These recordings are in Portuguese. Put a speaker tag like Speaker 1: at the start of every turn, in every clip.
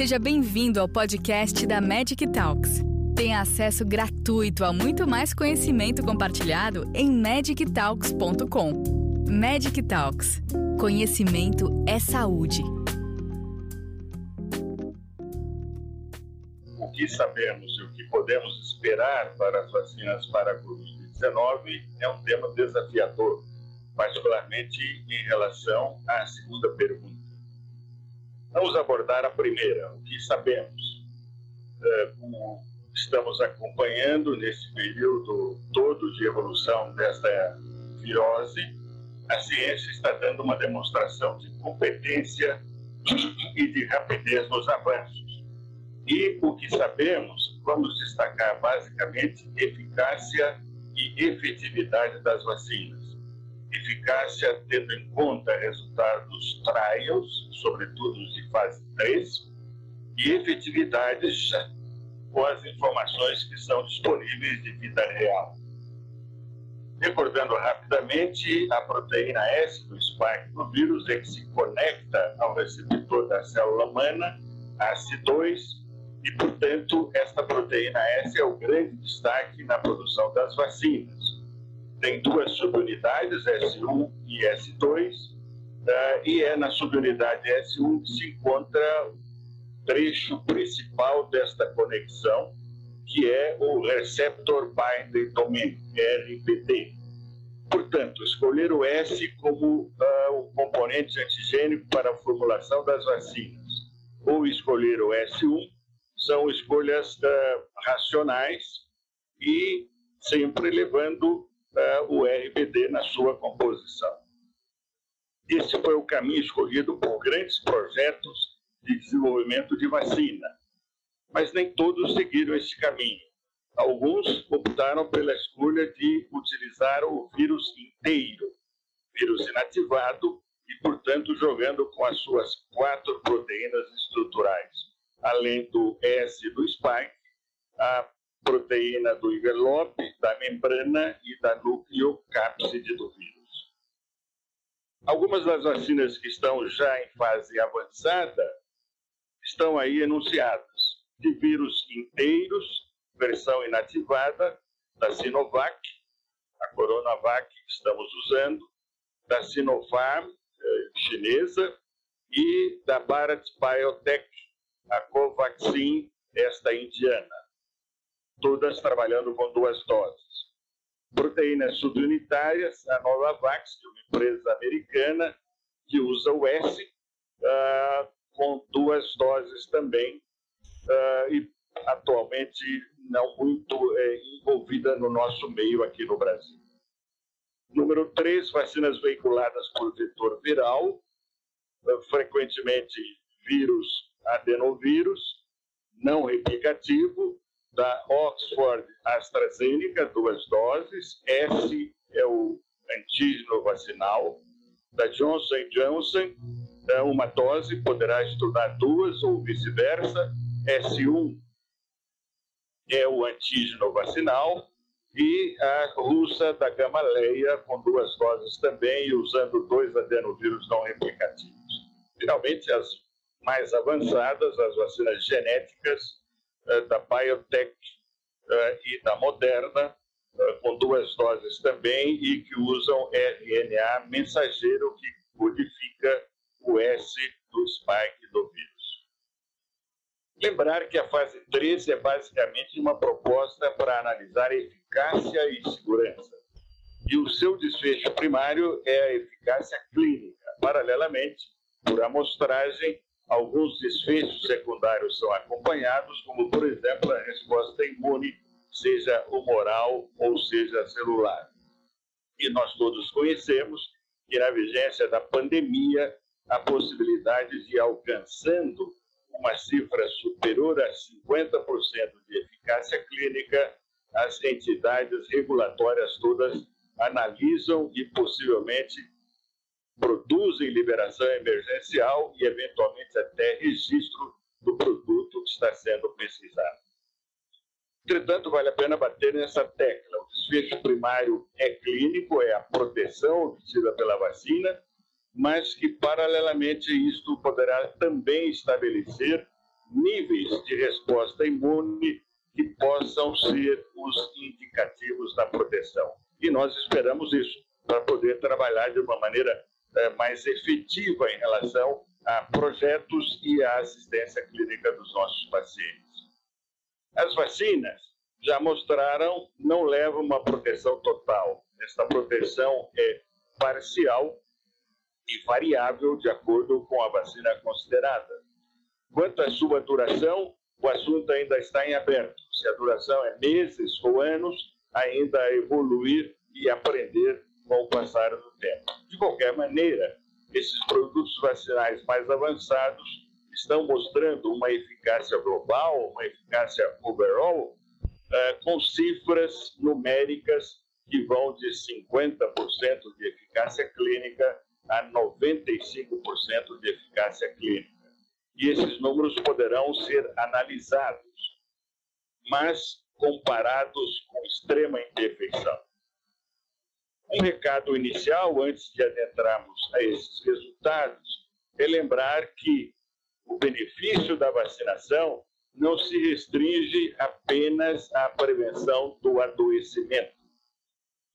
Speaker 1: Seja bem-vindo ao podcast da Magic Talks. Tenha acesso gratuito a muito mais conhecimento compartilhado em magictalks.com. Magic Talks. Conhecimento é saúde.
Speaker 2: O que sabemos e o que podemos esperar para as vacinas para a Covid-19 é um tema desafiador, particularmente em relação à segunda pergunta Vamos abordar a primeira, o que sabemos. É, como estamos acompanhando nesse período todo de evolução desta virose, a ciência está dando uma demonstração de competência e de rapidez nos avanços. E o que sabemos, vamos destacar basicamente eficácia e efetividade das vacinas eficácia tendo em conta resultados trials, sobretudo os de fase 3, e efetividade com as informações que são disponíveis de vida real. Recordando rapidamente, a proteína S do spike do vírus é que se conecta ao receptor da célula humana, AS2, e, portanto, esta proteína S é o grande destaque na produção das vacinas tem duas subunidades, S1 e S2, uh, eh, e é na subunidade S1 que se encontra o trecho principal desta conexão, que é o Receptor Binding Domain, RBD. Portanto, escolher o S como uh, o componente antigênico para a formulação das vacinas, ou escolher o S1, são escolhas uh, racionais e sempre levando uh, o RBD na sua composição. Esse foi o caminho escolhido por grandes projetos de desenvolvimento de vacina, mas nem todos seguiram esse caminho. Alguns optaram pela escolha de utilizar o vírus inteiro, vírus inativado, e, portanto, jogando com as suas quatro proteínas estruturais, além do S do spike, a proteína do envelope, da membrana e da nucleocápside do vírus. Algumas das vacinas que estão já em fase avançada estão aí enunciadas. De vírus inteiros, versão inativada, da Sinovac, a Coronavac que estamos usando, da Sinopharm, eh, chinesa, e da Bharat Biotech, a Covaxin, esta indiana todas trabalhando com duas doses. Proteínas subunitárias, a Novavax, de uma empresa americana, que usa o S, uh, com duas doses também, uh, e atualmente não muito é, envolvida no nosso meio aqui no Brasil. Número 3, vacinas veiculadas por vetor viral, uh, frequentemente vírus adenovírus, não replicativo, da Oxford AstraZeneca, duas doses, S é o antígeno vacinal, da Johnson Johnson, é uma dose, poderá estudar duas ou vice-versa, S1 é o antígeno vacinal, e a russa da Gamaleia, com duas doses também, usando dois adenovírus não replicativos. Finalmente, as mais avançadas, as vacinas genéticas, da Biotech eh, e da Moderna, eh, com duas doses também, e que usam RNA mensageiro que codifica o S do spike do vírus. Lembrar que a fase 13 é basicamente uma proposta para analisar eficácia e segurança. E o seu desfecho primário é a eficácia clínica. Paralelamente, por amostragem, Alguns desfechos secundários são acompanhados, como, por exemplo, a resposta imune, seja humoral ou seja celular. E nós todos conhecemos que, na vigência da pandemia, a possibilidade de alcançando uma cifra superior a 50% de eficácia clínica, as entidades regulatórias todas analisam e possivelmente produzem liberação emergencial e, eventualmente, até registro do produto que está sendo pesquisado. Entretanto, vale a pena bater nessa tecla. O desfecho primário é clínico, é a proteção obtida pela vacina, mas que, paralelamente, isto poderá também estabelecer níveis de resposta imune que possam ser os indicativos da proteção. E nós esperamos isso para poder trabalhar de uma maneira mais efetiva em relação a projetos e a assistência clínica dos nossos pacientes. As vacinas já mostraram não levam uma proteção total. Esta proteção é parcial e variável de acordo com a vacina considerada. Quanto à sua duração, o assunto ainda está em aberto. Se a duração é meses ou anos, ainda a evoluir e aprender com o passar do tempo. De qualquer maneira, esses produtos vacinais mais avançados estão mostrando uma eficácia global, uma eficácia overall, uh, com cifras numéricas que vão de 50% de eficácia clínica a 95% de eficácia clínica. E esses números poderão ser analisados, mas comparados com extrema imperfeição. Um recado inicial, antes de adentrarmos a esses resultados, é lembrar que o benefício da vacinação não se restringe apenas à prevenção do adoecimento.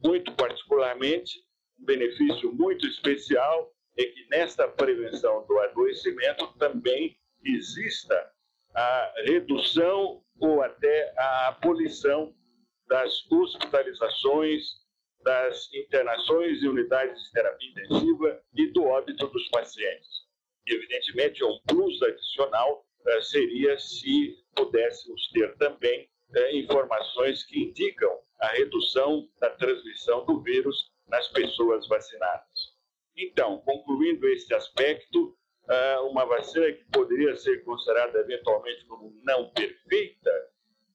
Speaker 2: Muito particularmente, um benefício muito especial é que nesta prevenção do adoecimento também exista a redução ou até a abolição das hospitalizações, das internações em unidades de terapia intensiva e do óbito dos pacientes. Evidentemente, um plus adicional uh, seria se pudéssemos ter também uh, informações que indicam a redução da transmissão do vírus nas pessoas vacinadas. Então, concluindo este aspecto, uh, uma vacina que poderia ser considerada eventualmente como não perfeita,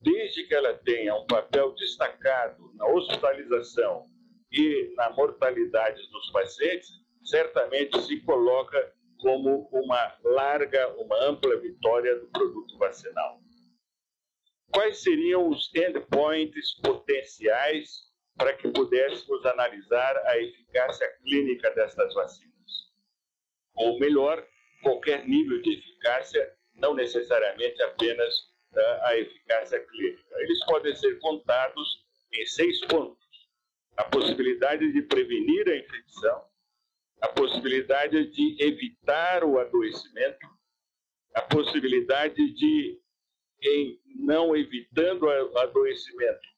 Speaker 2: desde que ela tenha um papel destacado na hospitalização e na mortalidade dos pacientes, certamente se coloca como uma larga, uma ampla vitória do produto vacinal. Quais seriam os endpoints potenciais para que pudéssemos analisar a eficácia clínica destas vacinas? Ou melhor, qualquer nível de eficácia, não necessariamente apenas uh, a eficácia clínica. Eles podem ser contados em seis pontos a possibilidade de prevenir a infecção, a possibilidade de evitar o adoecimento, a possibilidade de, em não evitando o adoecimento,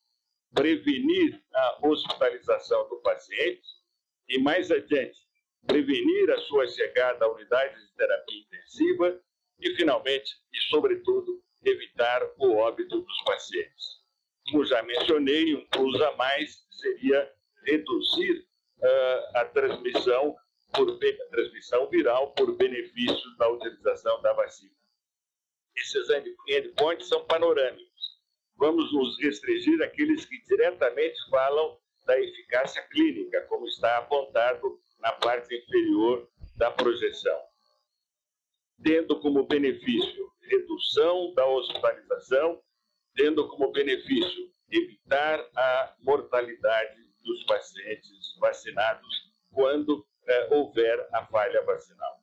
Speaker 2: prevenir a hospitalização do paciente e, mais adiante, prevenir a sua chegada à unidade de terapia intensiva e, finalmente, e sobretudo, evitar o óbito dos pacientes. Como já mencionei, um plus a mais seria reduzir uh, a transmissão por a transmissão viral por benefício da utilização da vacina. Esses endpoints são panorâmicos. Vamos nos restringir àqueles que diretamente falam da eficácia clínica, como está apontado na parte inferior da projeção. Tendo como benefício redução da hospitalização, tendo como benefício evitar a mortalidade dos pacientes vacinados quando é, houver a falha vacinal.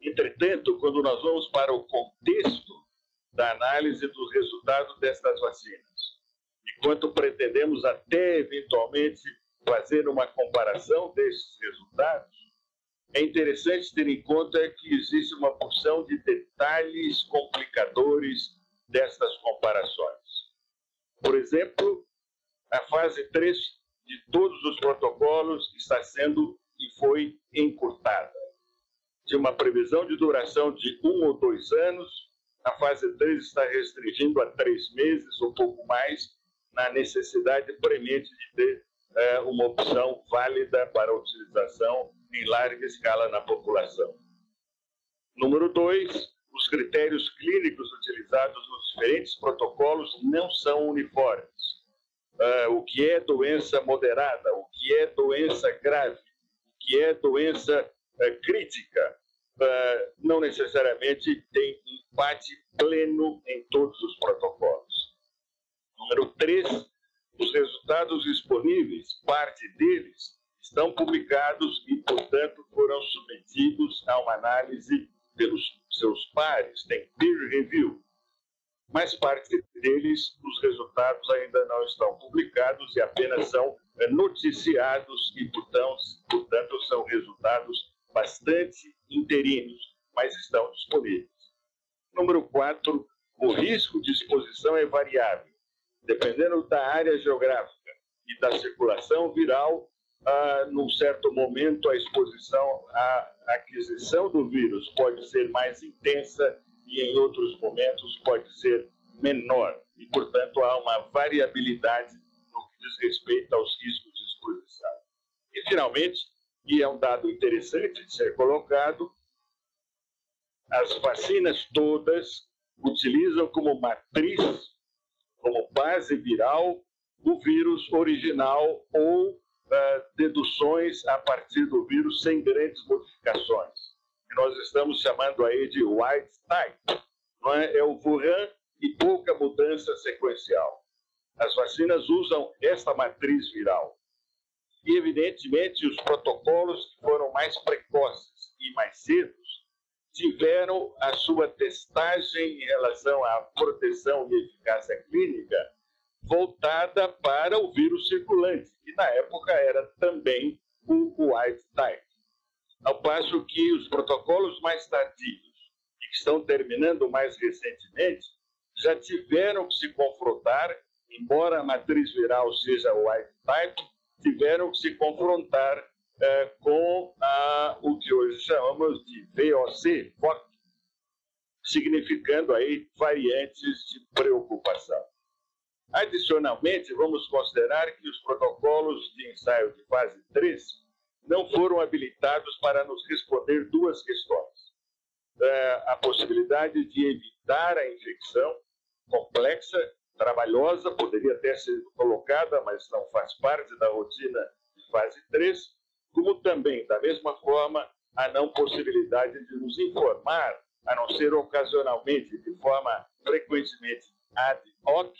Speaker 2: Entretanto, quando nós vamos para o contexto da análise dos resultados destas vacinas, enquanto pretendemos até eventualmente fazer uma comparação desses resultados, é interessante ter em conta que existe uma porção de detalhes complicadores destas comparações. Por exemplo, a fase 3 de todos os protocolos está sendo e foi encurtada. De uma previsão de duração de um ou dois anos, a fase 3 está restringindo a três meses ou pouco mais, na necessidade premente de ter é, uma opção válida para utilização em larga escala na população. Número dois, os critérios clínicos utilizados nos diferentes protocolos não são uniformes. Uh, o que é doença moderada, o que é doença grave, o que é doença uh, crítica, uh, não necessariamente tem empate pleno em todos os protocolos. Número três, os resultados disponíveis, parte deles, estão publicados e, portanto, foram submetidos a uma análise pelos seus pares, tem peer review, mas parte deles, os resultados ainda não estão publicados e apenas são é, noticiados e, portanto, são resultados bastante interinos, mas estão disponíveis. Número 4, o risco de exposição é variável. Dependendo da área geográfica e da circulação viral, ah, num certo momento a exposição à aquisição do vírus pode ser mais intensa e em outros momentos pode ser menor. E, portanto, há uma variabilidade no que diz respeito aos riscos de exposição. E, finalmente, e é um dado interessante de ser colocado, as vacinas todas utilizam como matriz, como base viral, o vírus original ou uh, deduções a partir do vírus sem grandes modificações. Que nós estamos chamando aí de white type. Não é? é o Wuhan e pouca mudança sequencial. As vacinas usam esta matriz viral. E, evidentemente, os protocolos que foram mais precoces e mais cedos tiveram a sua testagem em relação à proteção e eficácia clínica voltada para o vírus circulante, que na época era também o white type. Ao passo que os protocolos mais tardios, e que estão terminando mais recentemente, já tiveram que se confrontar, embora a matriz viral seja white type, tiveram que se confrontar é, com a, o que hoje chamamos de VOC, VOC, significando aí variantes de preocupação. Adicionalmente, vamos considerar que os protocolos de ensaio de fase 3 não foram habilitados para nos responder duas questões. É, a possibilidade de evitar a infecção complexa, trabalhosa, poderia ter sido colocada, mas não faz parte da rotina de fase 3, como também, da mesma forma, a não possibilidade de nos informar, a não ser ocasionalmente, de forma frequentemente ad hoc,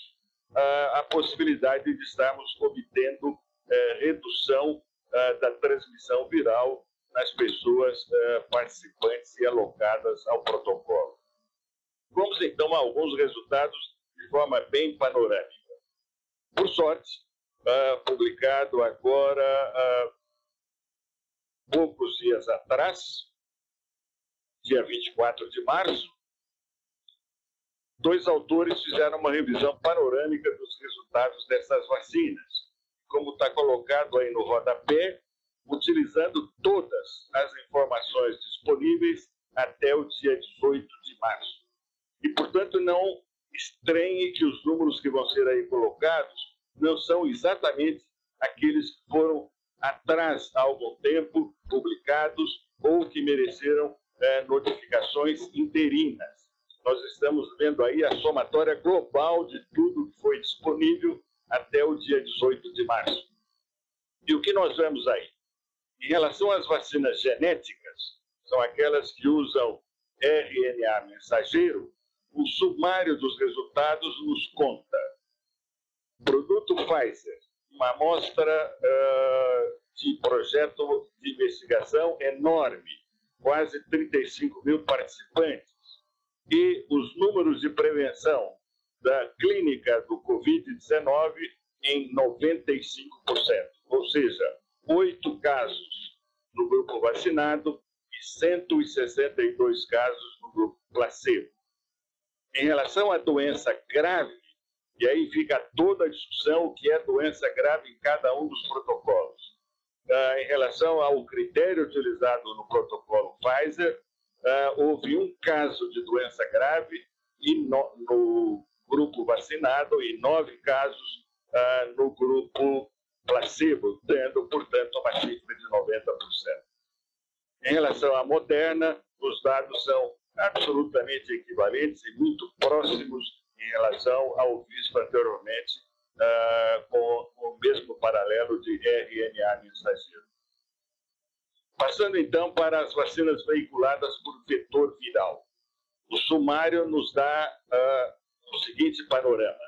Speaker 2: a possibilidade de estarmos obtendo eh, redução eh, da transmissão viral nas pessoas eh, participantes e alocadas ao protocolo. Vamos então a alguns resultados de forma bem panorâmica. Por sorte, publicado agora poucos dias atrás, dia 24 de março, dois autores fizeram uma revisão panorâmica dos resultados dessas vacinas. Como está colocado aí no rodapé, utilizando todas as informações disponíveis até o dia 18 de março. E, portanto, não estranhe que os números que vão ser aí colocados não são exatamente aqueles que foram atrás há algum tempo publicados ou que mereceram é, notificações interinas. Nós estamos vendo aí a somatória global de tudo que foi disponível até o dia 18 de março. E o que nós vemos aí? Em relação às vacinas genéticas, são aquelas que usam RNA mensageiro, o sumário dos resultados nos conta. Produto Pfizer, uma amostra uh, de projeto de investigação enorme, quase 35 mil participantes, e os números de prevenção da clínica do Covid-19 em 95%, ou seja, oito casos no grupo vacinado e 162 casos no grupo placebo. Em relação à doença grave, e aí fica toda a discussão o que é doença grave em cada um dos protocolos. Uh, em relação ao critério utilizado no protocolo Pfizer, uh, houve um caso de doença grave no, no, grupo vacinado e nove casos uh, no grupo placebo, tendo, portanto, uma cifra de 90%. Em relação à Moderna, os dados são absolutamente equivalentes e muito próximos em relação ao visto anteriormente, uh, com o mesmo paralelo de RNA mensageiro. Passando então para as vacinas veiculadas por vetor viral. O sumário nos dá uh, o seguinte panorama,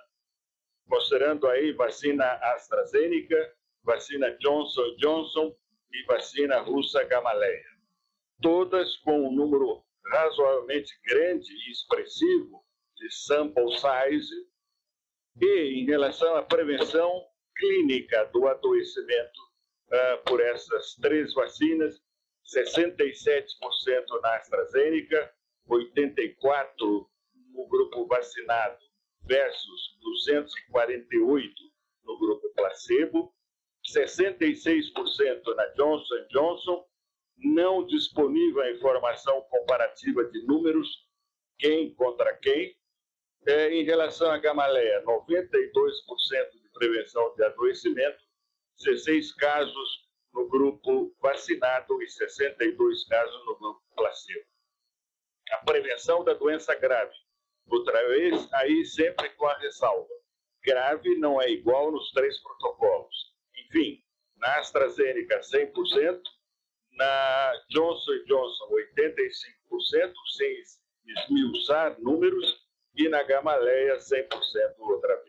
Speaker 2: considerando aí vacina AstraZeneca, vacina Johnson Johnson e vacina russa Gamaleya, todas com um número razoavelmente grande e expressivo de sample size, e em relação à prevenção clínica do adoecimento uh, por essas três vacinas, 67% na AstraZeneca, 84% no grupo vacinado versus 248% no grupo placebo, 66% na Johnson Johnson, não disponível a informação comparativa de números, quem contra quem. É, em relação à Gamaleia, 92% de prevenção de adoecimento, 16 casos no grupo vacinado e 62 casos no grupo placebo. A prevenção da doença grave, outra vez, aí sempre com a ressalva. Grave não é igual nos três protocolos. Enfim, na AstraZeneca 100%, na Johnson Johnson 85%, sem esmiuçar números, e na Gamaleia 100% outra vez.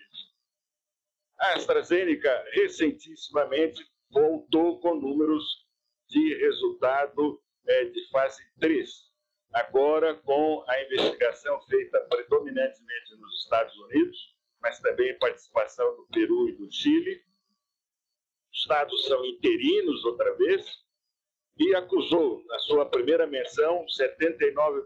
Speaker 2: A AstraZeneca recentissimamente voltou com números de resultado é, de fase 3, agora com a investigação feita predominantemente nos Estados Unidos, mas também participação do Peru e do Chile. Os dados são interinos outra vez, e acusou, na sua primeira menção, 79%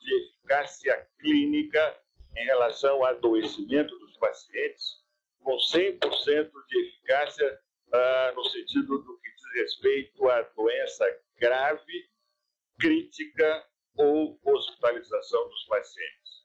Speaker 2: de eficácia clínica em relação ao adoecimento dos pacientes, com 100% de eficácia ah, no sentido do que diz respeito à doença grave, crítica ou hospitalização dos pacientes.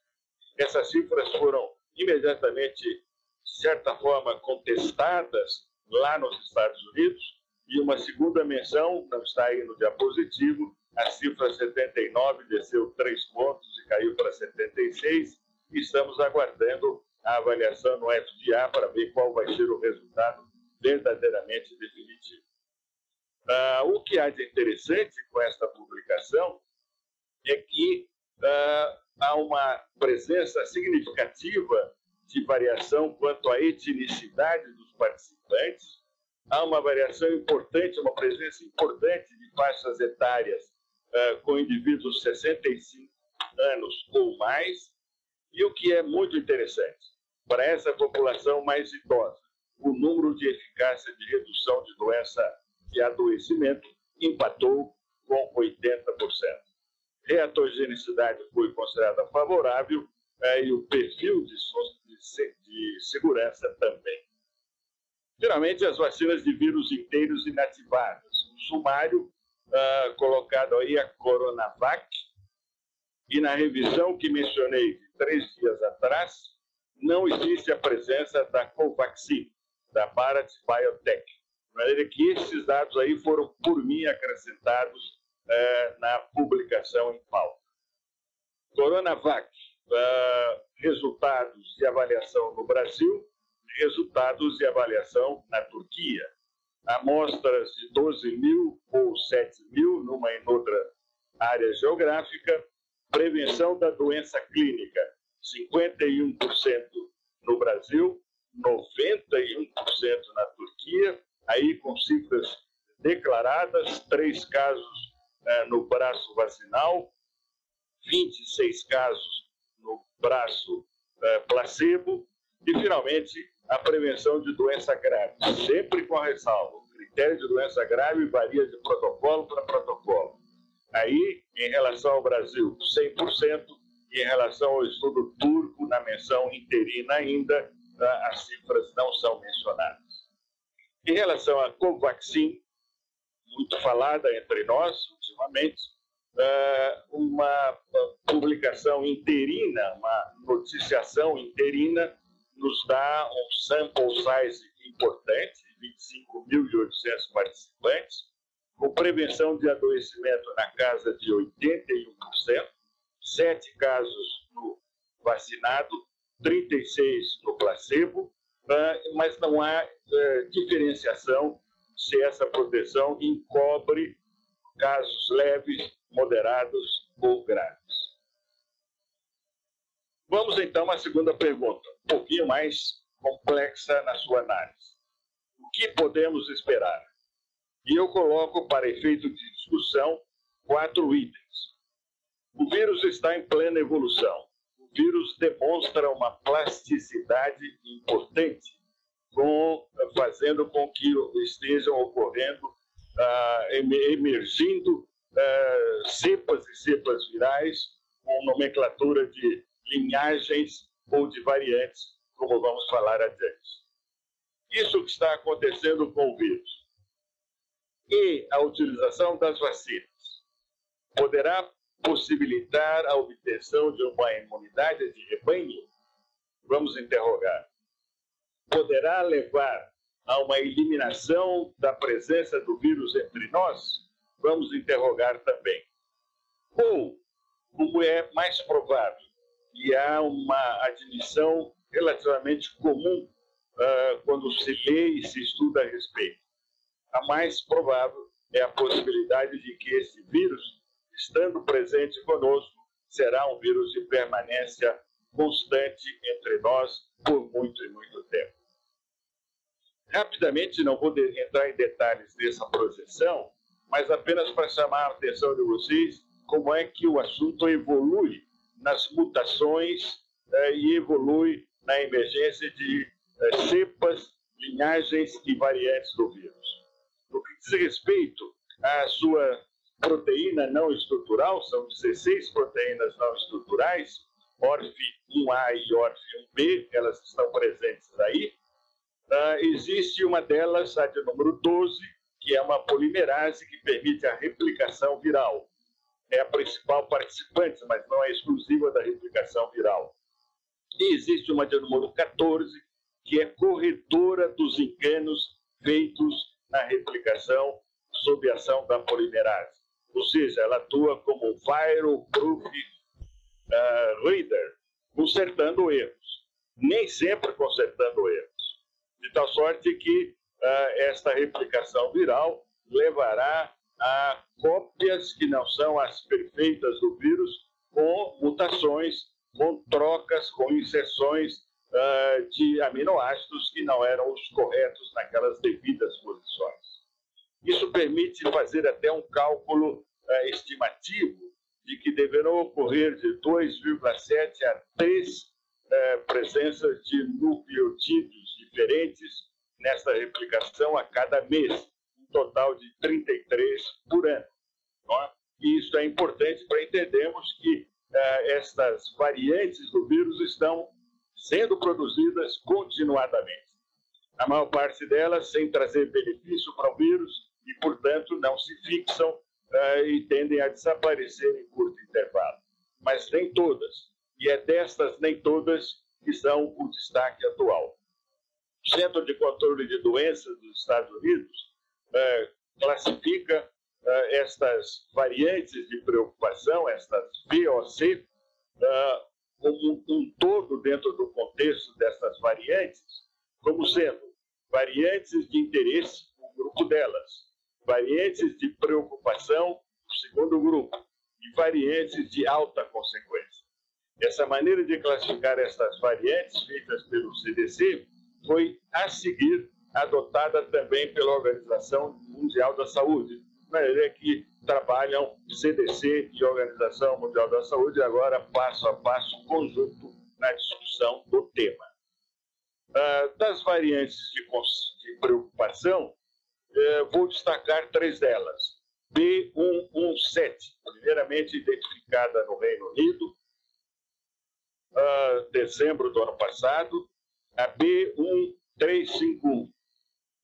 Speaker 2: Essas cifras foram imediatamente, de certa forma, contestadas lá nos Estados Unidos, e uma segunda menção, não está aí no diapositivo, a cifra 79 desceu 3 pontos e caiu para 76. E estamos aguardando a avaliação no FDA para ver qual vai ser o resultado verdadeiramente definitivo. Ah, o que há de interessante com esta publicação é que ah, há uma presença significativa de variação quanto à etnicidade dos participantes, há uma variação importante, uma presença importante de faixas etárias uh, com indivíduos de 65 anos ou mais, e o que é muito interessante, para essa população mais idosa, o número de eficácia de redução de doença de adoecimento empatou com 80%. Reatogenicidade foi considerada favorável eh, e o perfil de, de, de segurança também. Geralmente, as vacinas de vírus inteiros inativadas. O sumário uh, colocado aí a Coronavac, e na revisão que mencionei três dias atrás, não existe a presença da Covaxin, da Bharat Biotech. De maneira que esses dados aí foram, por mim, acrescentados uh, na publicação em pauta. Coronavac, uh, resultados de avaliação no Brasil, resultados de avaliação na Turquia. Amostras de 12 mil ou 7 mil, numa e noutra área geográfica. Prevenção da doença clínica, 51% no Brasil, 91% na Turquia, aí com cifras declaradas, três casos eh, no braço vacinal, 26 casos no braço eh, placebo, e, finalmente, a prevenção de doença grave, sempre com a ressalva. O critério de doença grave varia de protocolo para protocolo. Aí, em relação ao Brasil, 100%, e em relação ao estudo turco, na menção interina ainda, ah, as cifras não são mencionadas. Em relação à Covaxin, muito falada entre nós ultimamente, ah, uma publicação interina, uma noticiação interina nos dá um sample size importante, 25.800 participantes, com prevenção de adoecimento na casa de 81%, 7 casos no vacinado, 36 no placebo, ah, mas não há eh, diferenciação se essa proteção encobre casos leves, moderados ou graves. Vamos então à segunda pergunta, um pouquinho mais complexa na sua análise. O que podemos esperar? E eu coloco para efeito de discussão quatro itens. O vírus está em plena evolução. O vírus demonstra uma plasticidade importante, com, fazendo com que estejam ocorrendo, uh, emergindo uh, cepas e cepas virais com nomenclatura de linhagens ou de variantes, como vamos falar adiante. Isso que está acontecendo com o vírus e a utilização das vacinas poderá possibilitar a obtenção de uma imunidade de rebanho? Vamos interrogar. Poderá levar a uma eliminação da presença do vírus entre nós? Vamos interrogar também. Ou, como é mais provável, e há uma admissão relativamente comum uh, quando se lê e se estuda a respeito. A mais provável é a possibilidade de que esse vírus, estando presente conosco, será um vírus de permanência constante entre nós por muito e muito tempo. Rapidamente, não vou entrar em detalhes dessa projeção, mas apenas para chamar a atenção de vocês como é que o assunto evolui nas mutações eh, e evolui na emergência de eh, cepas, linhagens e variantes do vírus. No que diz respeito à sua proteína não estrutural, são 16 proteínas não estruturais, ORF1A e ORF1B, elas estão presentes aí. Uh, existe uma delas, a de número 12, que é uma polimerase que permite a replicação viral é a principal participante, mas não é exclusiva da replicação viral. E existe uma de número 14, que é corretora dos enganos feitos na replicação sob ação da polimerase. Ou seja, ela atua como viral proof uh, reader, consertando erros. Nem sempre consertando erros. De tal sorte que uh, esta replicação viral levará a cópias que não são as perfeitas do vírus, com mutações, com trocas, com inserções uh, de aminoácidos que não eram os corretos naquelas devidas posições. Isso permite fazer até um cálculo uh, estimativo de que deverão ocorrer de 2,7 a 3 uh, eh, presenças de nucleotídeos diferentes nesta replicação a cada mês total de 33 por ano. É? E isso é importante para entendermos que uh, estas variantes do vírus estão sendo produzidas continuadamente. A maior parte delas sem trazer benefício para o vírus e, portanto, não se fixam uh, e tendem a desaparecer em curto intervalo. Mas nem todas. E é destas nem todas que são o destaque atual. O Centro de Controle de Doenças dos Estados Unidos é, classifica é, estas variantes de preocupação, estas VOC, como um todo dentro do contexto dessas variantes, como sendo variantes de interesse, o grupo delas, variantes de preocupação, segundo grupo, e variantes de alta consequência. Essa maneira de classificar essas variantes feitas pelo CDC foi a seguir adotada também pela Organização Mundial da Saúde, é que trabalham CDC e Organização Mundial da Saúde agora passo a passo conjunto na discussão do tema. Uh, das variantes de, de preocupação, uh, vou destacar três delas. B117, primeiramente identificada no Reino Unido, uh, dezembro do ano passado, a B1351,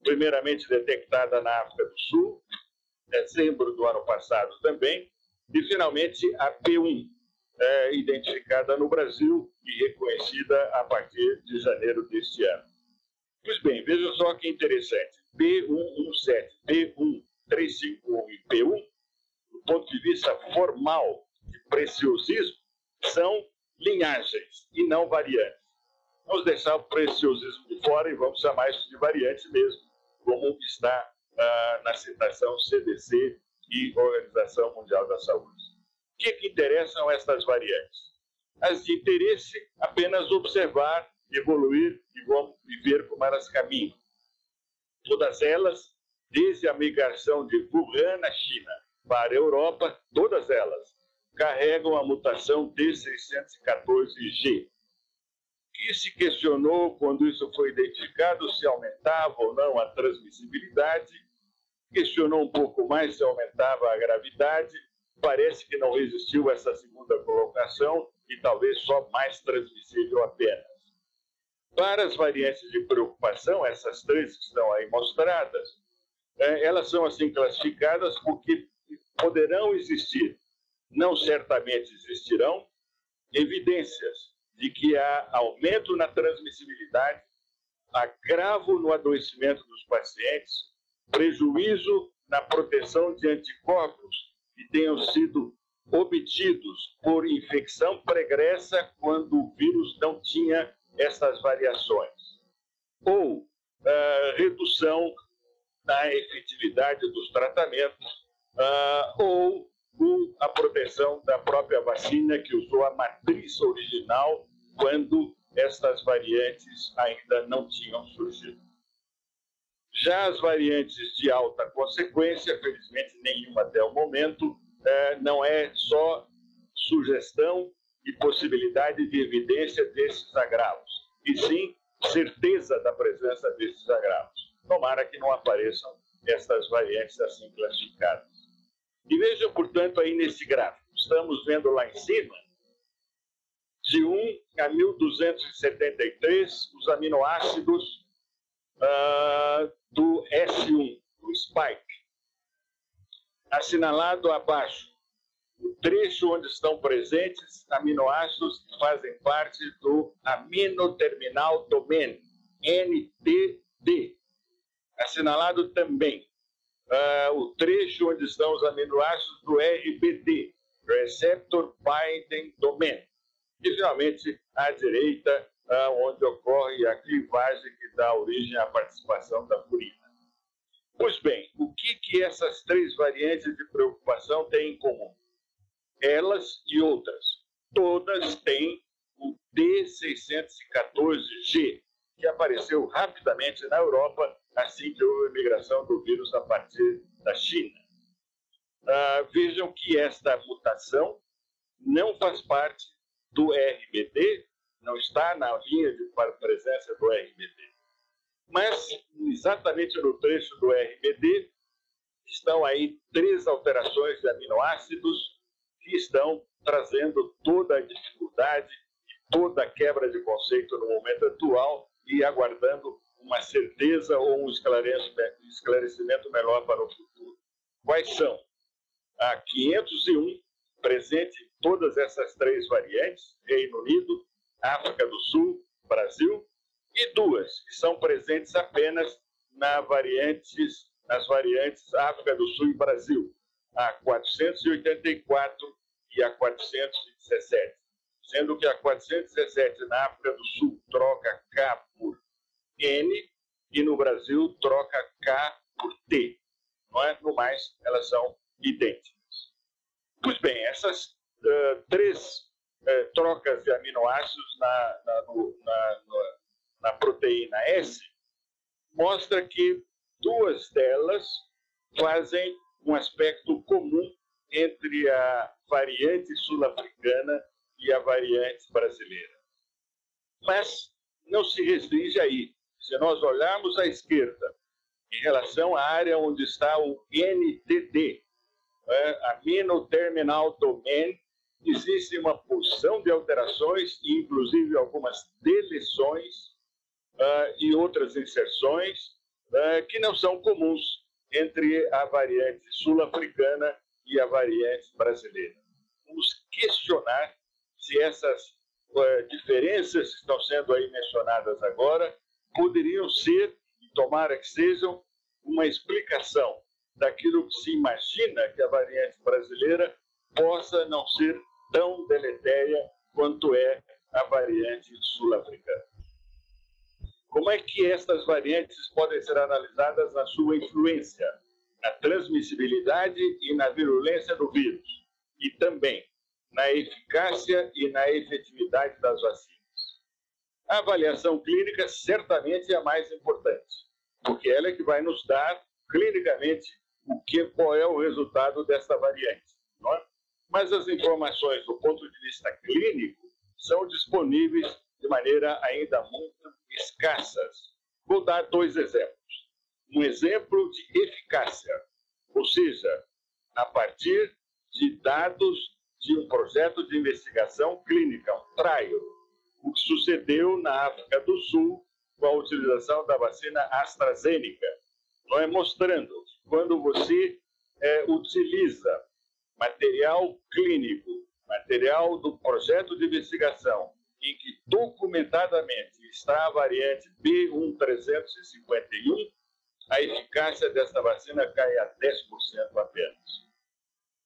Speaker 2: primeiramente detectada na África do Sul, dezembro do ano passado também, e finalmente a P1, é, identificada no Brasil e reconhecida a partir de janeiro deste ano. Pois bem, vejam só que interessante. P117, P1351 e P1, do ponto de vista formal de preciosismo, são linhagens e não variantes. Vamos deixar o preciosismo de fora e vamos chamar isso de variante mesmo, como está ah, na citação CDC e Organização Mundial da Saúde. O que, que interessam estas variantes? As de interesse, apenas observar, evoluir e vamos ver como elas caminham. Todas elas, desde a migração de Wuhan, na China, para a Europa, todas elas carregam a mutação D614G. Que se questionou quando isso foi identificado se aumentava ou não a transmissibilidade, questionou um pouco mais se aumentava a gravidade, parece que não resistiu essa segunda colocação e talvez só mais transmissível apenas. Para as variantes de preocupação, essas três que estão aí mostradas, é, elas são assim classificadas porque poderão existir, não certamente existirão, evidências de que há aumento na transmissibilidade, agravo no adoecimento dos pacientes, prejuízo na proteção de anticorpos que tenham sido obtidos por infecção pregressa quando o vírus não tinha essas variações, ou uh, redução na efetividade dos tratamentos, uh, ou a proteção da própria vacina que usou a matriz original quando estas variantes ainda não tinham surgido. Já as variantes de alta consequência, felizmente nenhuma até o momento, é, não é só sugestão e possibilidade de evidência desses agravos, e sim certeza da presença desses agravos. Tomara que não apareçam essas variantes assim classificadas. E vejam, portanto, aí nesse gráfico, estamos vendo lá em cima, de 1 a 1273, os aminoácidos uh, do S1, do spike. Assinalado abaixo, o trecho onde estão presentes aminoácidos que fazem parte do aminoterminal domain, NTD. Assinalado também uh, o trecho onde estão os aminoácidos do RBD, Receptor Binding Domain. E, finalmente, à direita, uh, onde ocorre a clivagem que dá origem à participação da purina. Pois bem, o que, que essas três variantes de preocupação têm em comum? Elas e outras, todas têm o D614G, que apareceu rapidamente na Europa assim que houve a migração do vírus a partir da China. Uh, vejam que esta mutação não faz parte do RBD, não está na linha de presença do RBD. Mas, exatamente no trecho do RBD, estão aí três alterações de aminoácidos que estão trazendo toda a dificuldade e toda a quebra de conceito no momento atual e aguardando uma certeza ou um esclarecimento melhor para o futuro. Quais são? A 501, presente em todas essas três variantes, Reino Unido, África do Sul, Brasil, e duas que são presentes apenas na variantes, nas variantes África do Sul e Brasil, a 484 e a 417. Sendo que a 417 na África do Sul troca K por N e no Brasil troca K por T. Não é? No mais, elas são idênticas. Pois bem, essas uh, três uh, trocas de aminoácidos na, na, no, na, na proteína S mostra que duas delas fazem um aspecto comum entre a variante sul-africana e a variante brasileira. Mas não se restringe aí. Se nós olharmos à esquerda, em relação à área onde está o NTD, é, Amino Terminal Domain, existe uma porção de alterações, inclusive algumas deleções uh, e outras inserções uh, que não são comuns entre a variante sul-africana e a variante brasileira. Vamos questionar se essas uh, diferenças que estão sendo aí mencionadas agora poderiam ser, e tomara que sejam, uma explicação daquilo que se imagina que a variante brasileira possa não ser tão deletéria quanto é a variante sul-africana. Como é que estas variantes podem ser analisadas na sua influência, na transmissibilidade e na virulência do vírus, e também na eficácia e na efetividade das vacinas? A avaliação clínica certamente é a mais importante, porque ela é que vai nos dar clinicamente o que, qual é o resultado dessa variante. É? mas as informações do ponto de vista clínico são disponíveis de maneira ainda muito escassas. Vou dar dois exemplos. Um exemplo de eficácia, ou seja, a partir de dados de um projeto de investigação clínica, um trial, o que sucedeu na África do Sul com a utilização da vacina AstraZeneca. Não é mostrando quando você é, utiliza material clínico, material do projeto de investigação, em que documentadamente está a variante B1351, a eficácia dessa vacina cai a 10% apenas.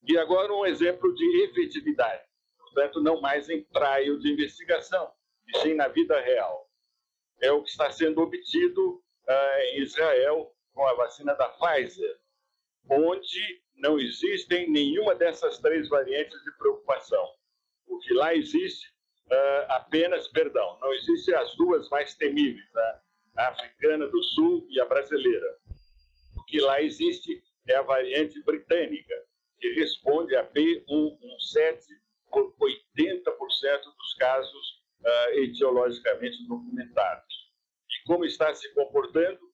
Speaker 2: E agora um exemplo de efetividade, portanto, não mais em traio de investigação, e sim na vida real. É o que está sendo obtido uh, em Israel com a vacina da Pfizer, onde não existem nenhuma dessas três variantes de preocupação. O que lá existe uh, apenas, perdão, não existem as duas mais temíveis, a africana do sul e a brasileira. O que lá existe é a variante britânica, que responde a B117 por 80% dos casos uh, etiologicamente documentados. E como está se comportando?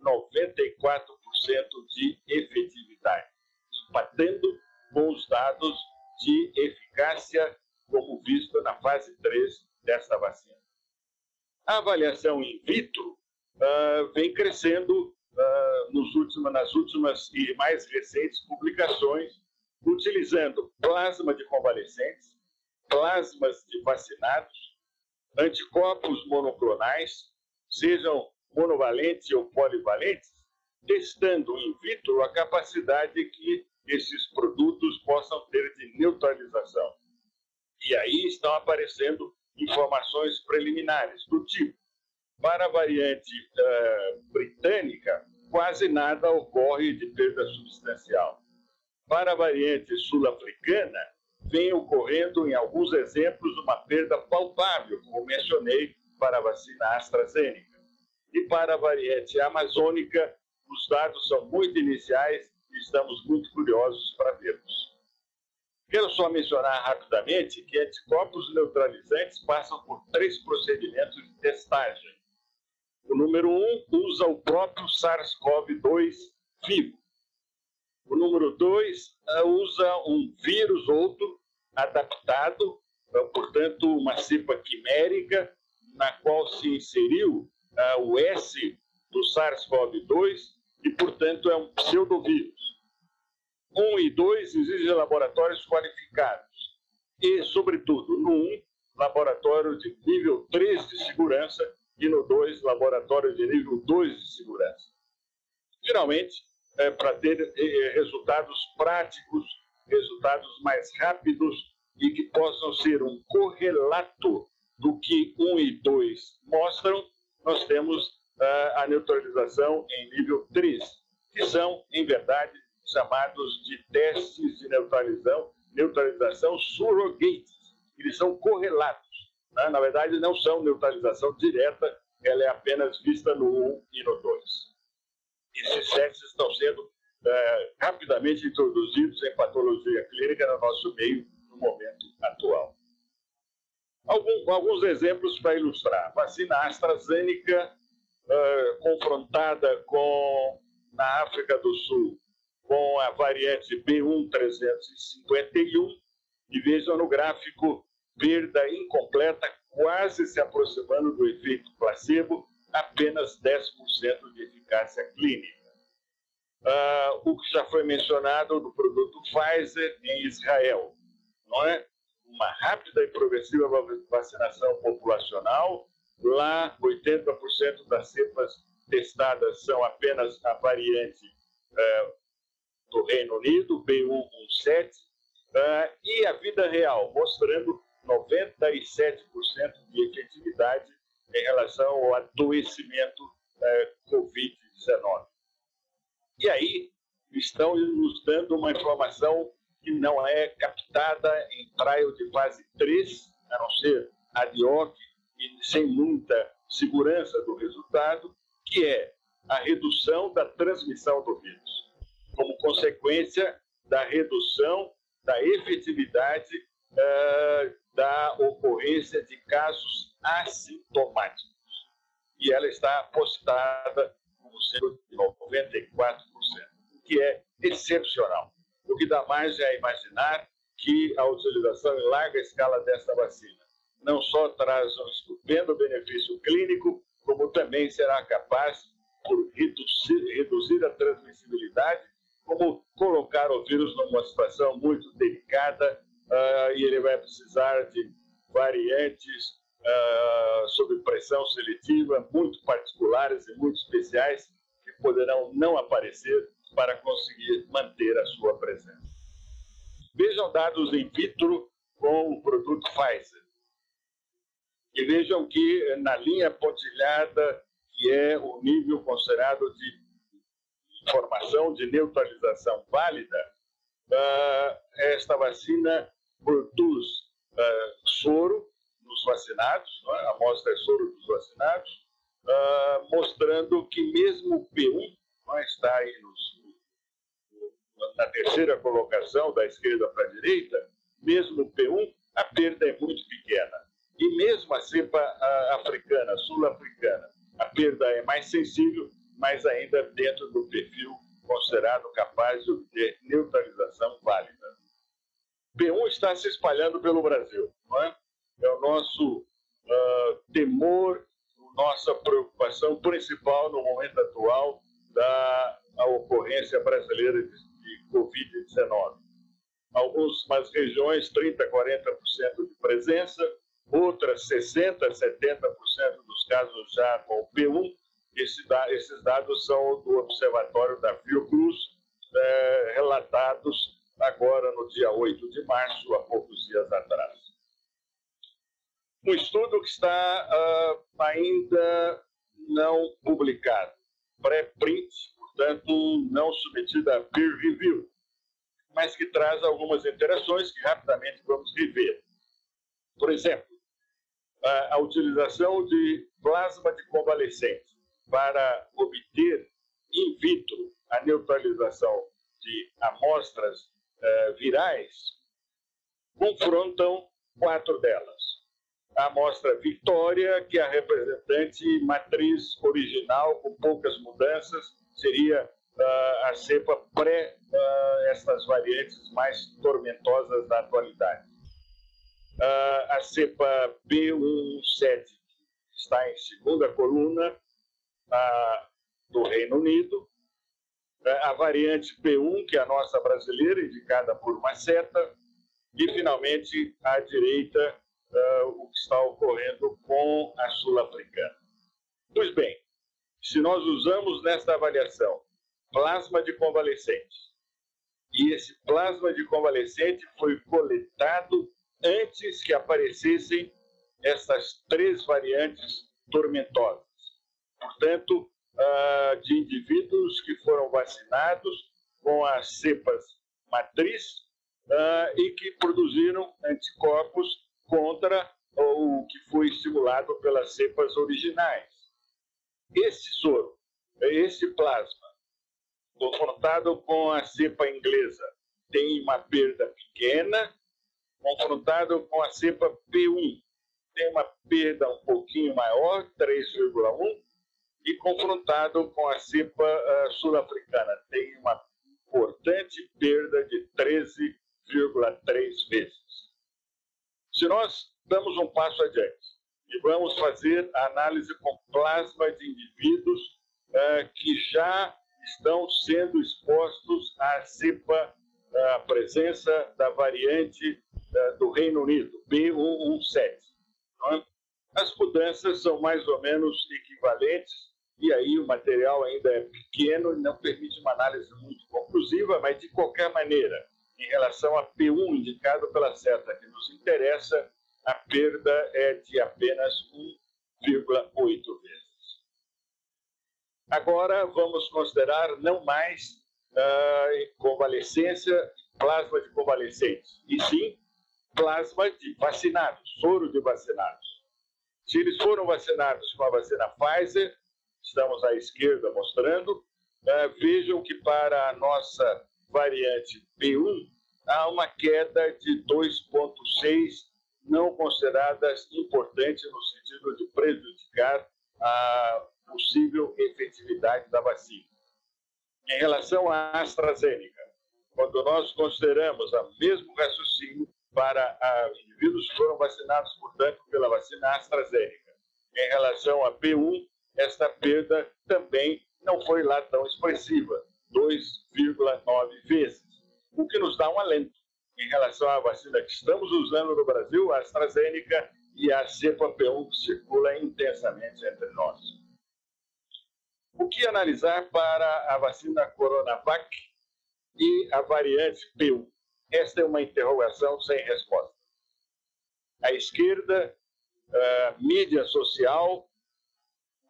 Speaker 2: 94% de efetividade, empatando com os dados de eficácia como visto na fase 3 desta vacina. A avaliação in vitro uh, vem crescendo uh, nos últimos, nas últimas e mais recentes publicações, utilizando plasma de convalescentes, plasmas de vacinados, anticorpos monoclonais, sejam monovalentes ou polivalentes, testando in vitro a capacidade que esses produtos possam ter de neutralização. E aí estão aparecendo informações preliminares do tipo: para a variante uh, britânica, quase nada ocorre de perda substancial. Para a variante sul-africana, vem ocorrendo em alguns exemplos uma perda palpável, como mencionei, para a vacina AstraZeneca. E para a variante amazônica, os dados são muito iniciais e estamos muito curiosos para vermos. Quero só mencionar rapidamente que anticorpos neutralizantes passam por três procedimentos de testagem. O número um usa o próprio SARS-CoV-2 vivo. O número dois eh, usa um vírus outro adaptado, eh, portanto, uma cepa quimérica, na qual se inseriu uh, o S do SARS-CoV-2 e, portanto, é um pseudovírus. 1 e 2 exigem laboratórios qualificados e, sobretudo, no 1, laboratório de nível 3 de segurança e no 2, laboratório de nível 2 de segurança. Finalmente, é, para ter é, resultados práticos, resultados mais rápidos e que possam ser um correlato do que 1 e 2 mostram, nós temos uh, a neutralização em nível 3, que são, em verdade, chamados de testes de neutralização, neutralização surrogates. Eles são correlatos. Né? Na verdade, não são neutralização direta, ela é apenas vista no 1 e no 2. Esses testes estão sendo é, rapidamente introduzidos em patologia clínica no nosso meio no momento atual. Algum, alguns exemplos para ilustrar. Vacina AstraZeneca uh, confrontada com na África do Sul com a variante B1351 e vejam no gráfico perda incompleta, quase se aproximando do efeito placebo, apenas 10% de eficácia clínica. Uh, o que já foi mencionado do produto Pfizer em Israel, não é? Uma rápida e progressiva vacinação populacional. Lá, 80% das cepas testadas são apenas a variante uh, do Reino Unido, B117, uh, e a vida real, mostrando 97% de efetividade em relação ao adoecimento uh, Covid-19. E aí estão nos dando uma informação que não é captada em trial de fase 3, a não ser ad hoc e sem muita segurança do resultado, que é a redução da transmissão do vírus como consequência da redução da efetividade uh, da ocorrência de casos assintomáticos. E ela está postada como sendo de 94%, o que é excepcional. O que dá mais é imaginar que a utilização em larga escala desta vacina não só traz um estupendo benefício clínico, como também será capaz, por reduzir, reduzir a transmissibilidade, como colocar o vírus numa situação muito delicada uh, e ele vai precisar de variantes uh, sob pressão seletiva muito particulares e muito especiais que poderão não aparecer para conseguir manter a sua presença. Vejam dados in vitro com o produto Pfizer. E vejam que na linha pontilhada, que é o nível considerado de informação de neutralização válida, uh, esta vacina produz uh, soro nos vacinados, é? a amostra é soro dos vacinados, uh, mostrando que mesmo o P1 não é? está aí nos, na terceira colocação, da esquerda para a direita, mesmo o P1, a perda é muito pequena. E mesmo a cepa africana, sul-africana, a perda é mais sensível, mas ainda dentro do perfil considerado capaz de obter neutralização válida. P1 está se espalhando pelo Brasil, não é? É o nosso uh, temor, nossa preocupação principal no momento atual da ocorrência brasileira de de Covid-19. Algumas regiões, 30%, 40% de presença, outras 60%, 70% dos casos já com P1. Esse, esses dados são do Observatório da Fiocruz, é, relatados agora no dia 8 de março, há poucos dias atrás. Um estudo que está uh, ainda não publicado, pré-print, portanto, não submetida a peer review, mas que traz algumas interações que rapidamente vamos rever. Por exemplo, a, a utilização de plasma de convalescente para obter in vitro a neutralização de amostras uh, virais confrontam quatro delas. A amostra Vitória, que é a representante matriz original, com poucas mudanças, seria uh, a cepa pré uh, estas variantes mais tormentosas da atualidade. Uh, a cepa B117 está em segunda coluna do Reino Unido. a variante P1, que é a nossa brasileira, indicada por uma seta. E, finalmente, à direita, o que está ocorrendo com a sul-africana. Pois bem, se nós usamos nesta avaliação plasma de convalescente, e esse plasma de convalescente foi coletado antes que aparecessem essas três variantes tormentosas. Portanto, ah, de indivíduos que foram vacinados com as cepas matriz ah, e que produziram anticorpos contra o que foi estimulado pelas cepas originais. Esse soro, esse plasma, confrontado com a cepa inglesa, tem uma perda pequena, confrontado com a cepa P1, tem uma perda um pouquinho maior, 3,1, e confrontado com a cepa uh, sul-africana, tem uma importante perda de 13,3 vezes. Se nós damos um passo adiante e vamos fazer a análise com plasma de indivíduos uh, que já estão sendo expostos à cepa, à presença da variante uh, do Reino Unido, B117. É? As mudanças são mais ou menos equivalentes, e aí o material ainda é pequeno e não permite uma análise muito conclusiva, mas de qualquer maneira, em relação a P1 indicado pela seta que nos interessa, a perda é de apenas 1,8 vezes. Agora vamos considerar não mais uh, convalescência, plasma de convalescentes, e sim plasma de vacinados, soro de vacinados. Se eles foram vacinados com a vacina Pfizer, estamos à esquerda mostrando, uh, vejam que para a nossa variante P1, há uma queda de 2,6, não consideradas importantes no sentido de prejudicar a possível efetividade da vacina. Em relação à AstraZeneca, quando nós consideramos o mesmo raciocínio para indivíduos que foram vacinados, portanto, pela vacina AstraZeneca, em relação a P1, esta perda também não foi lá tão expressiva, 2,9 vezes, o que nos dá um alento em relação à vacina que estamos usando no Brasil, a AstraZeneca e a cepa P1 que circula intensamente entre nós. O que analisar para a vacina Coronavac e a variante P1? Esta é uma interrogação sem resposta. À esquerda, uh, mídia social,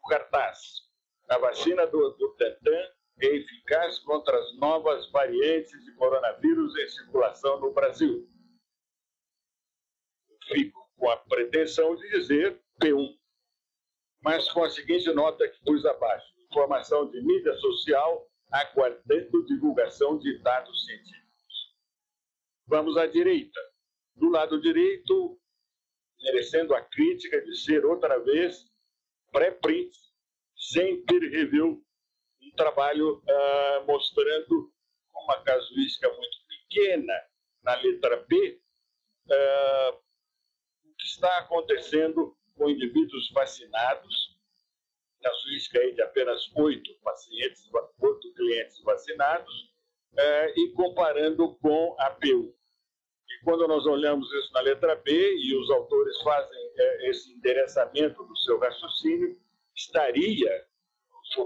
Speaker 2: o cartaz. A vacina do, do Tantan é eficaz contra as novas variantes de coronavírus em circulação no Brasil. Fico com a pretensão de dizer P1, mas com a seguinte nota que pus abaixo: informação de mídia social aguardando divulgação de dados científicos. Vamos à direita. Do lado direito, merecendo a crítica de ser outra vez pré-print, sem peer review, trabalho uh, mostrando uma casuística muito pequena na letra B, uh, o que está acontecendo com indivíduos vacinados, casuística aí de apenas oito pacientes, oito clientes vacinados, uh, e comparando com a PU. E quando nós olhamos isso na letra B, e os autores fazem esse endereçamento do seu raciocínio, estaria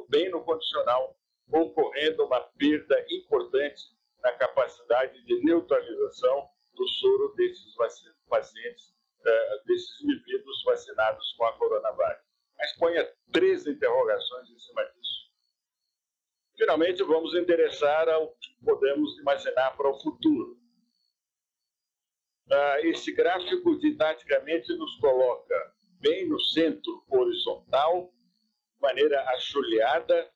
Speaker 2: bem no condicional, ocorrendo uma perda importante na capacidade de neutralização do soro desses pacientes, uh, desses indivíduos vacinados com a coronavírus. Mas ponha três interrogações em cima disso. Finalmente, vamos endereçar ao que podemos imaginar para o futuro. Uh, esse gráfico didaticamente nos coloca bem no centro horizontal maneira achuleada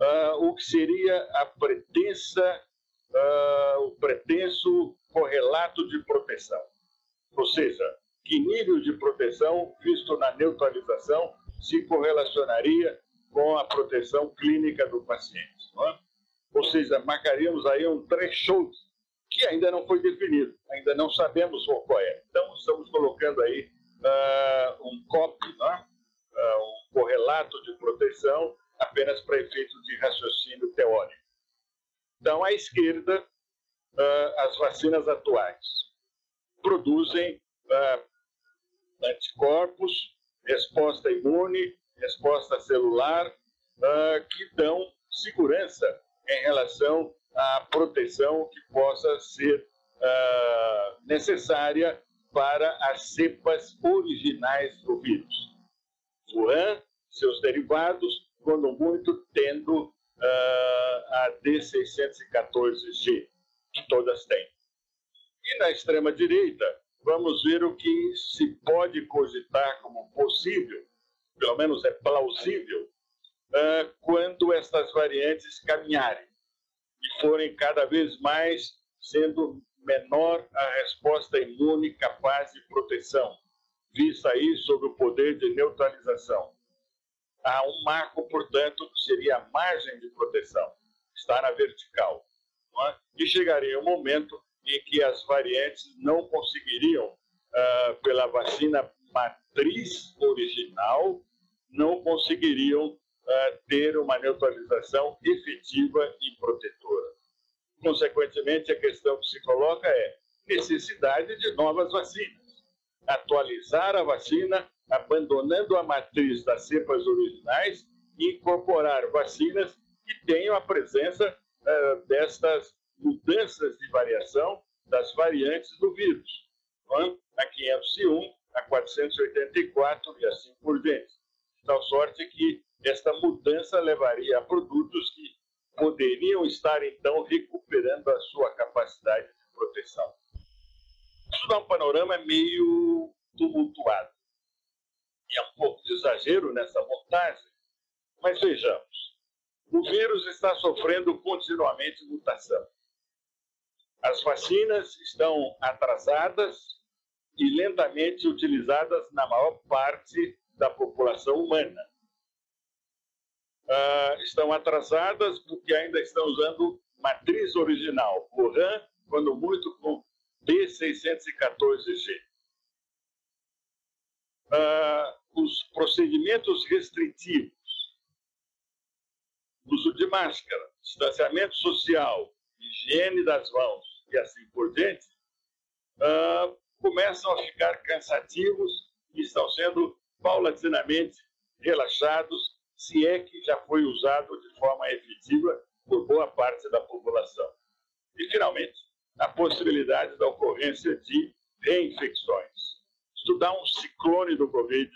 Speaker 2: uh, o que seria a pretensa, uh, o pretenso correlato de proteção. Ou seja, que nível de proteção, visto na neutralização, se correlacionaria com a proteção clínica do paciente. É? Ou seja, marcaríamos aí um threshold que ainda não foi definido, ainda não sabemos qual é. Então, estamos colocando aí uh, um COP, é? Um correlato de proteção apenas para efeitos de raciocínio teórico. Então, à esquerda, uh, as vacinas atuais produzem uh, anticorpos, resposta imune, resposta celular, que dão segurança em relação à proteção que possa ser necessária para as cepas originais do vírus. Wuhan, seus derivados, quando muito tendo uh, a D614G, que todas têm. E na extrema-direita, vamos ver o que se pode cogitar como possível, pelo menos é plausível, uh, quando estas variantes caminharem e forem cada vez mais sendo menor a resposta imune capaz de proteção vista aí sobre o poder de neutralização. Há um marco, portanto, que seria a margem de proteção, está na vertical. É? E chegaria um momento em que as variantes não conseguiriam, uh, pela vacina matriz original, não conseguiriam uh, ter uma neutralização efetiva e protetora. Consequentemente, a questão que se coloca é necessidade de novas vacinas atualizar a vacina, abandonando a matriz das cepas originais e incorporar vacinas que tenham a presença uh, destas mudanças de variação das variantes do vírus, a 501, a 484 e assim por diante. De tal sorte que esta mudança levaria a produtos que poderiam estar, então, recuperando a sua capacidade de proteção. Isso dá um panorama meio tumultuado. E é um pouco de exagero nessa montagem, mas vejamos. O vírus está sofrendo continuamente mutação. As vacinas estão atrasadas e lentamente utilizadas na maior parte da população humana. Uh, estão atrasadas porque ainda estão usando matriz original, Wuhan, quando muito com B614G. Uh, ah, os procedimentos restritivos, uso de máscara, distanciamento social, higiene das mãos e assim por diante, uh, começam a ficar cansativos e estão sendo paulatinamente relaxados, se é que já foi usado de forma efetiva por boa parte da população. E, finalmente, a possibilidade da ocorrência de reinfecções. Estudar um ciclone do Covid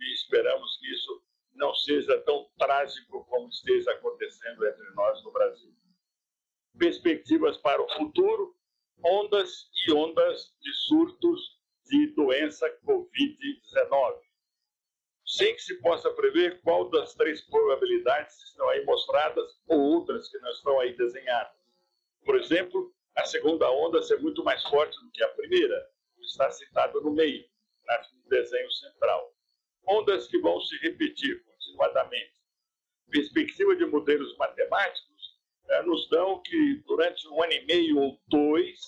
Speaker 2: e esperamos que isso não seja tão trágico como esteja acontecendo entre nós no Brasil. Perspectivas para o futuro, ondas e ondas de surtos de doença Covid-19. Sem que se possa prever qual das três probabilidades estão aí mostradas ou outras que não estão aí desenhadas. Por exemplo, a segunda onda ser muito mais forte do que a primeira, está citado no meio, no desenho central. Ondas que vão se repetir continuadamente. Perspectiva de modelos matemáticos eh, nos dão que durante um ano e meio ou dois,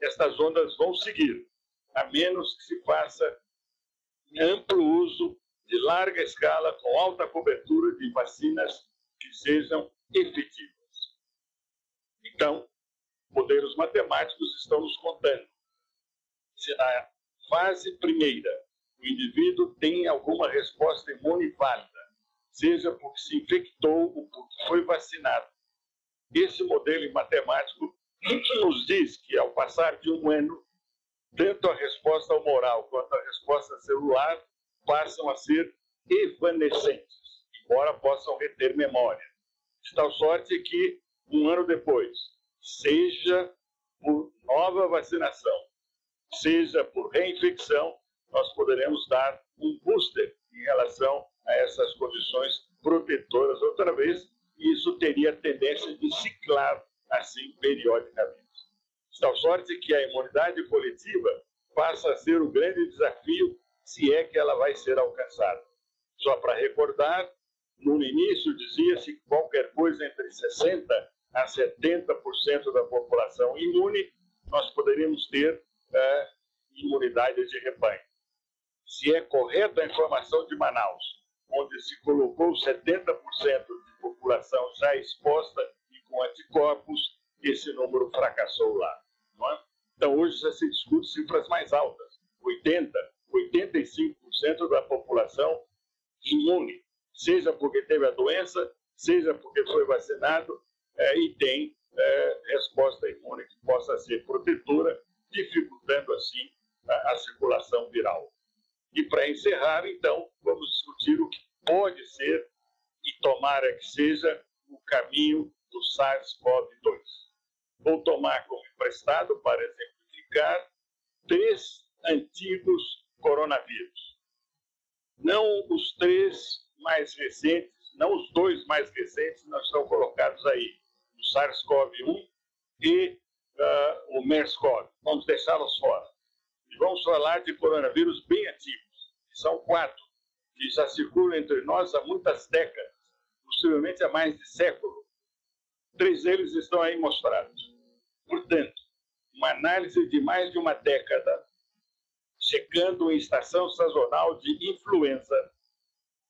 Speaker 2: estas ondas vão seguir, a menos que se faça amplo uso de larga escala com alta cobertura de vacinas que sejam efetivas. Então, modelos matemáticos estão nos contando se na fase primeira o indivíduo tem alguma resposta imune válida, seja porque se infectou ou porque foi vacinado. Esse modelo matemático nos diz que, ao passar de um ano, tanto a resposta moral quanto a resposta celular passam a ser evanescentes, embora possam reter memória. De tal sorte que, um ano depois, seja por nova vacinação, seja por reinfecção, nós poderemos dar um booster em relação a essas condições protetoras outra vez, e isso teria tendência de ciclar assim periodicamente. Tal sorte que a imunidade coletiva passa a ser o grande desafio, se é que ela vai ser alcançada. Só para recordar, no início dizia-se que qualquer coisa entre 60% a 70% da população imune, nós poderíamos ter é, imunidade de rebanho. Se é correta a informação de Manaus, onde se colocou 70% de população já exposta e com anticorpos, esse número fracassou lá. É? Então, hoje já se discute cifras mais altas, 80%, 85% da população imune, seja porque teve a doença, seja porque foi vacinado é, e tem é, resposta imune que possa ser protetora, dificultando assim a, a circulação viral. E para encerrar, então, vamos discutir o que pode ser e tomara que seja o caminho do SARS-CoV-2. Vou tomar como emprestado, para exemplificar, três antigos coronavírus. Não os três mais recentes, não os dois mais recentes não estão colocados aí. O SARS-CoV-1 e uh, o MERS-CoV. Vamos deixá-los fora. E vamos falar de coronavírus bem antigos, que são quatro, que já circulam entre nós há muitas décadas, possivelmente há mais de século. Três deles estão aí mostrados. Portanto, uma análise de mais de uma década, checando em estação sazonal de influenza,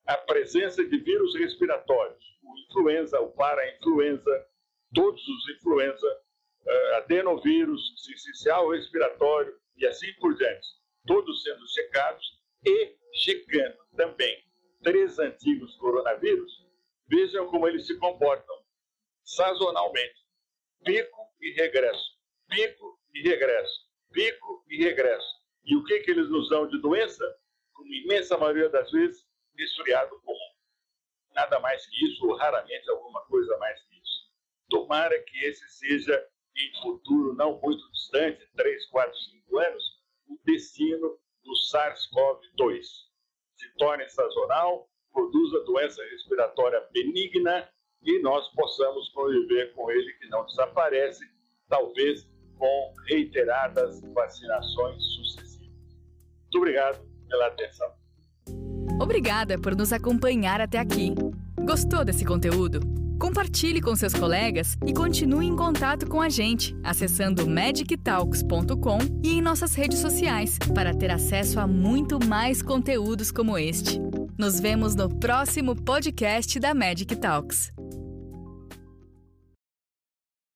Speaker 2: a presença de vírus respiratórios, o influenza, o para-influenza, todos os influenza, uh, adenovírus, sincicial respiratório e assim por diante, todos sendo checados e checando também três antigos coronavírus, vejam como eles se comportam sazonalmente. Pico e regresso, pico e regresso, pico e regresso. E o que, que eles nos dão de doença? Como imensa maioria das vezes, resfriado comum. Nada mais que isso, ou raramente alguma coisa mais que. Tomara que esse seja, em futuro não muito distante, 3, 4, 5 anos, o destino do SARS-CoV-2. Se torne sazonal, produza doença respiratória benigna e nós possamos conviver com ele que não desaparece, talvez com reiteradas vacinações sucessivas. Muito obrigado pela atenção.
Speaker 1: Obrigada por nos acompanhar até aqui. Gostou desse conteúdo? Compartilhe com seus colegas e continue em contato com a gente acessando magictalks.com e em nossas redes sociais para ter acesso a muito mais conteúdos como este. Nos vemos no próximo podcast da Magic Talks.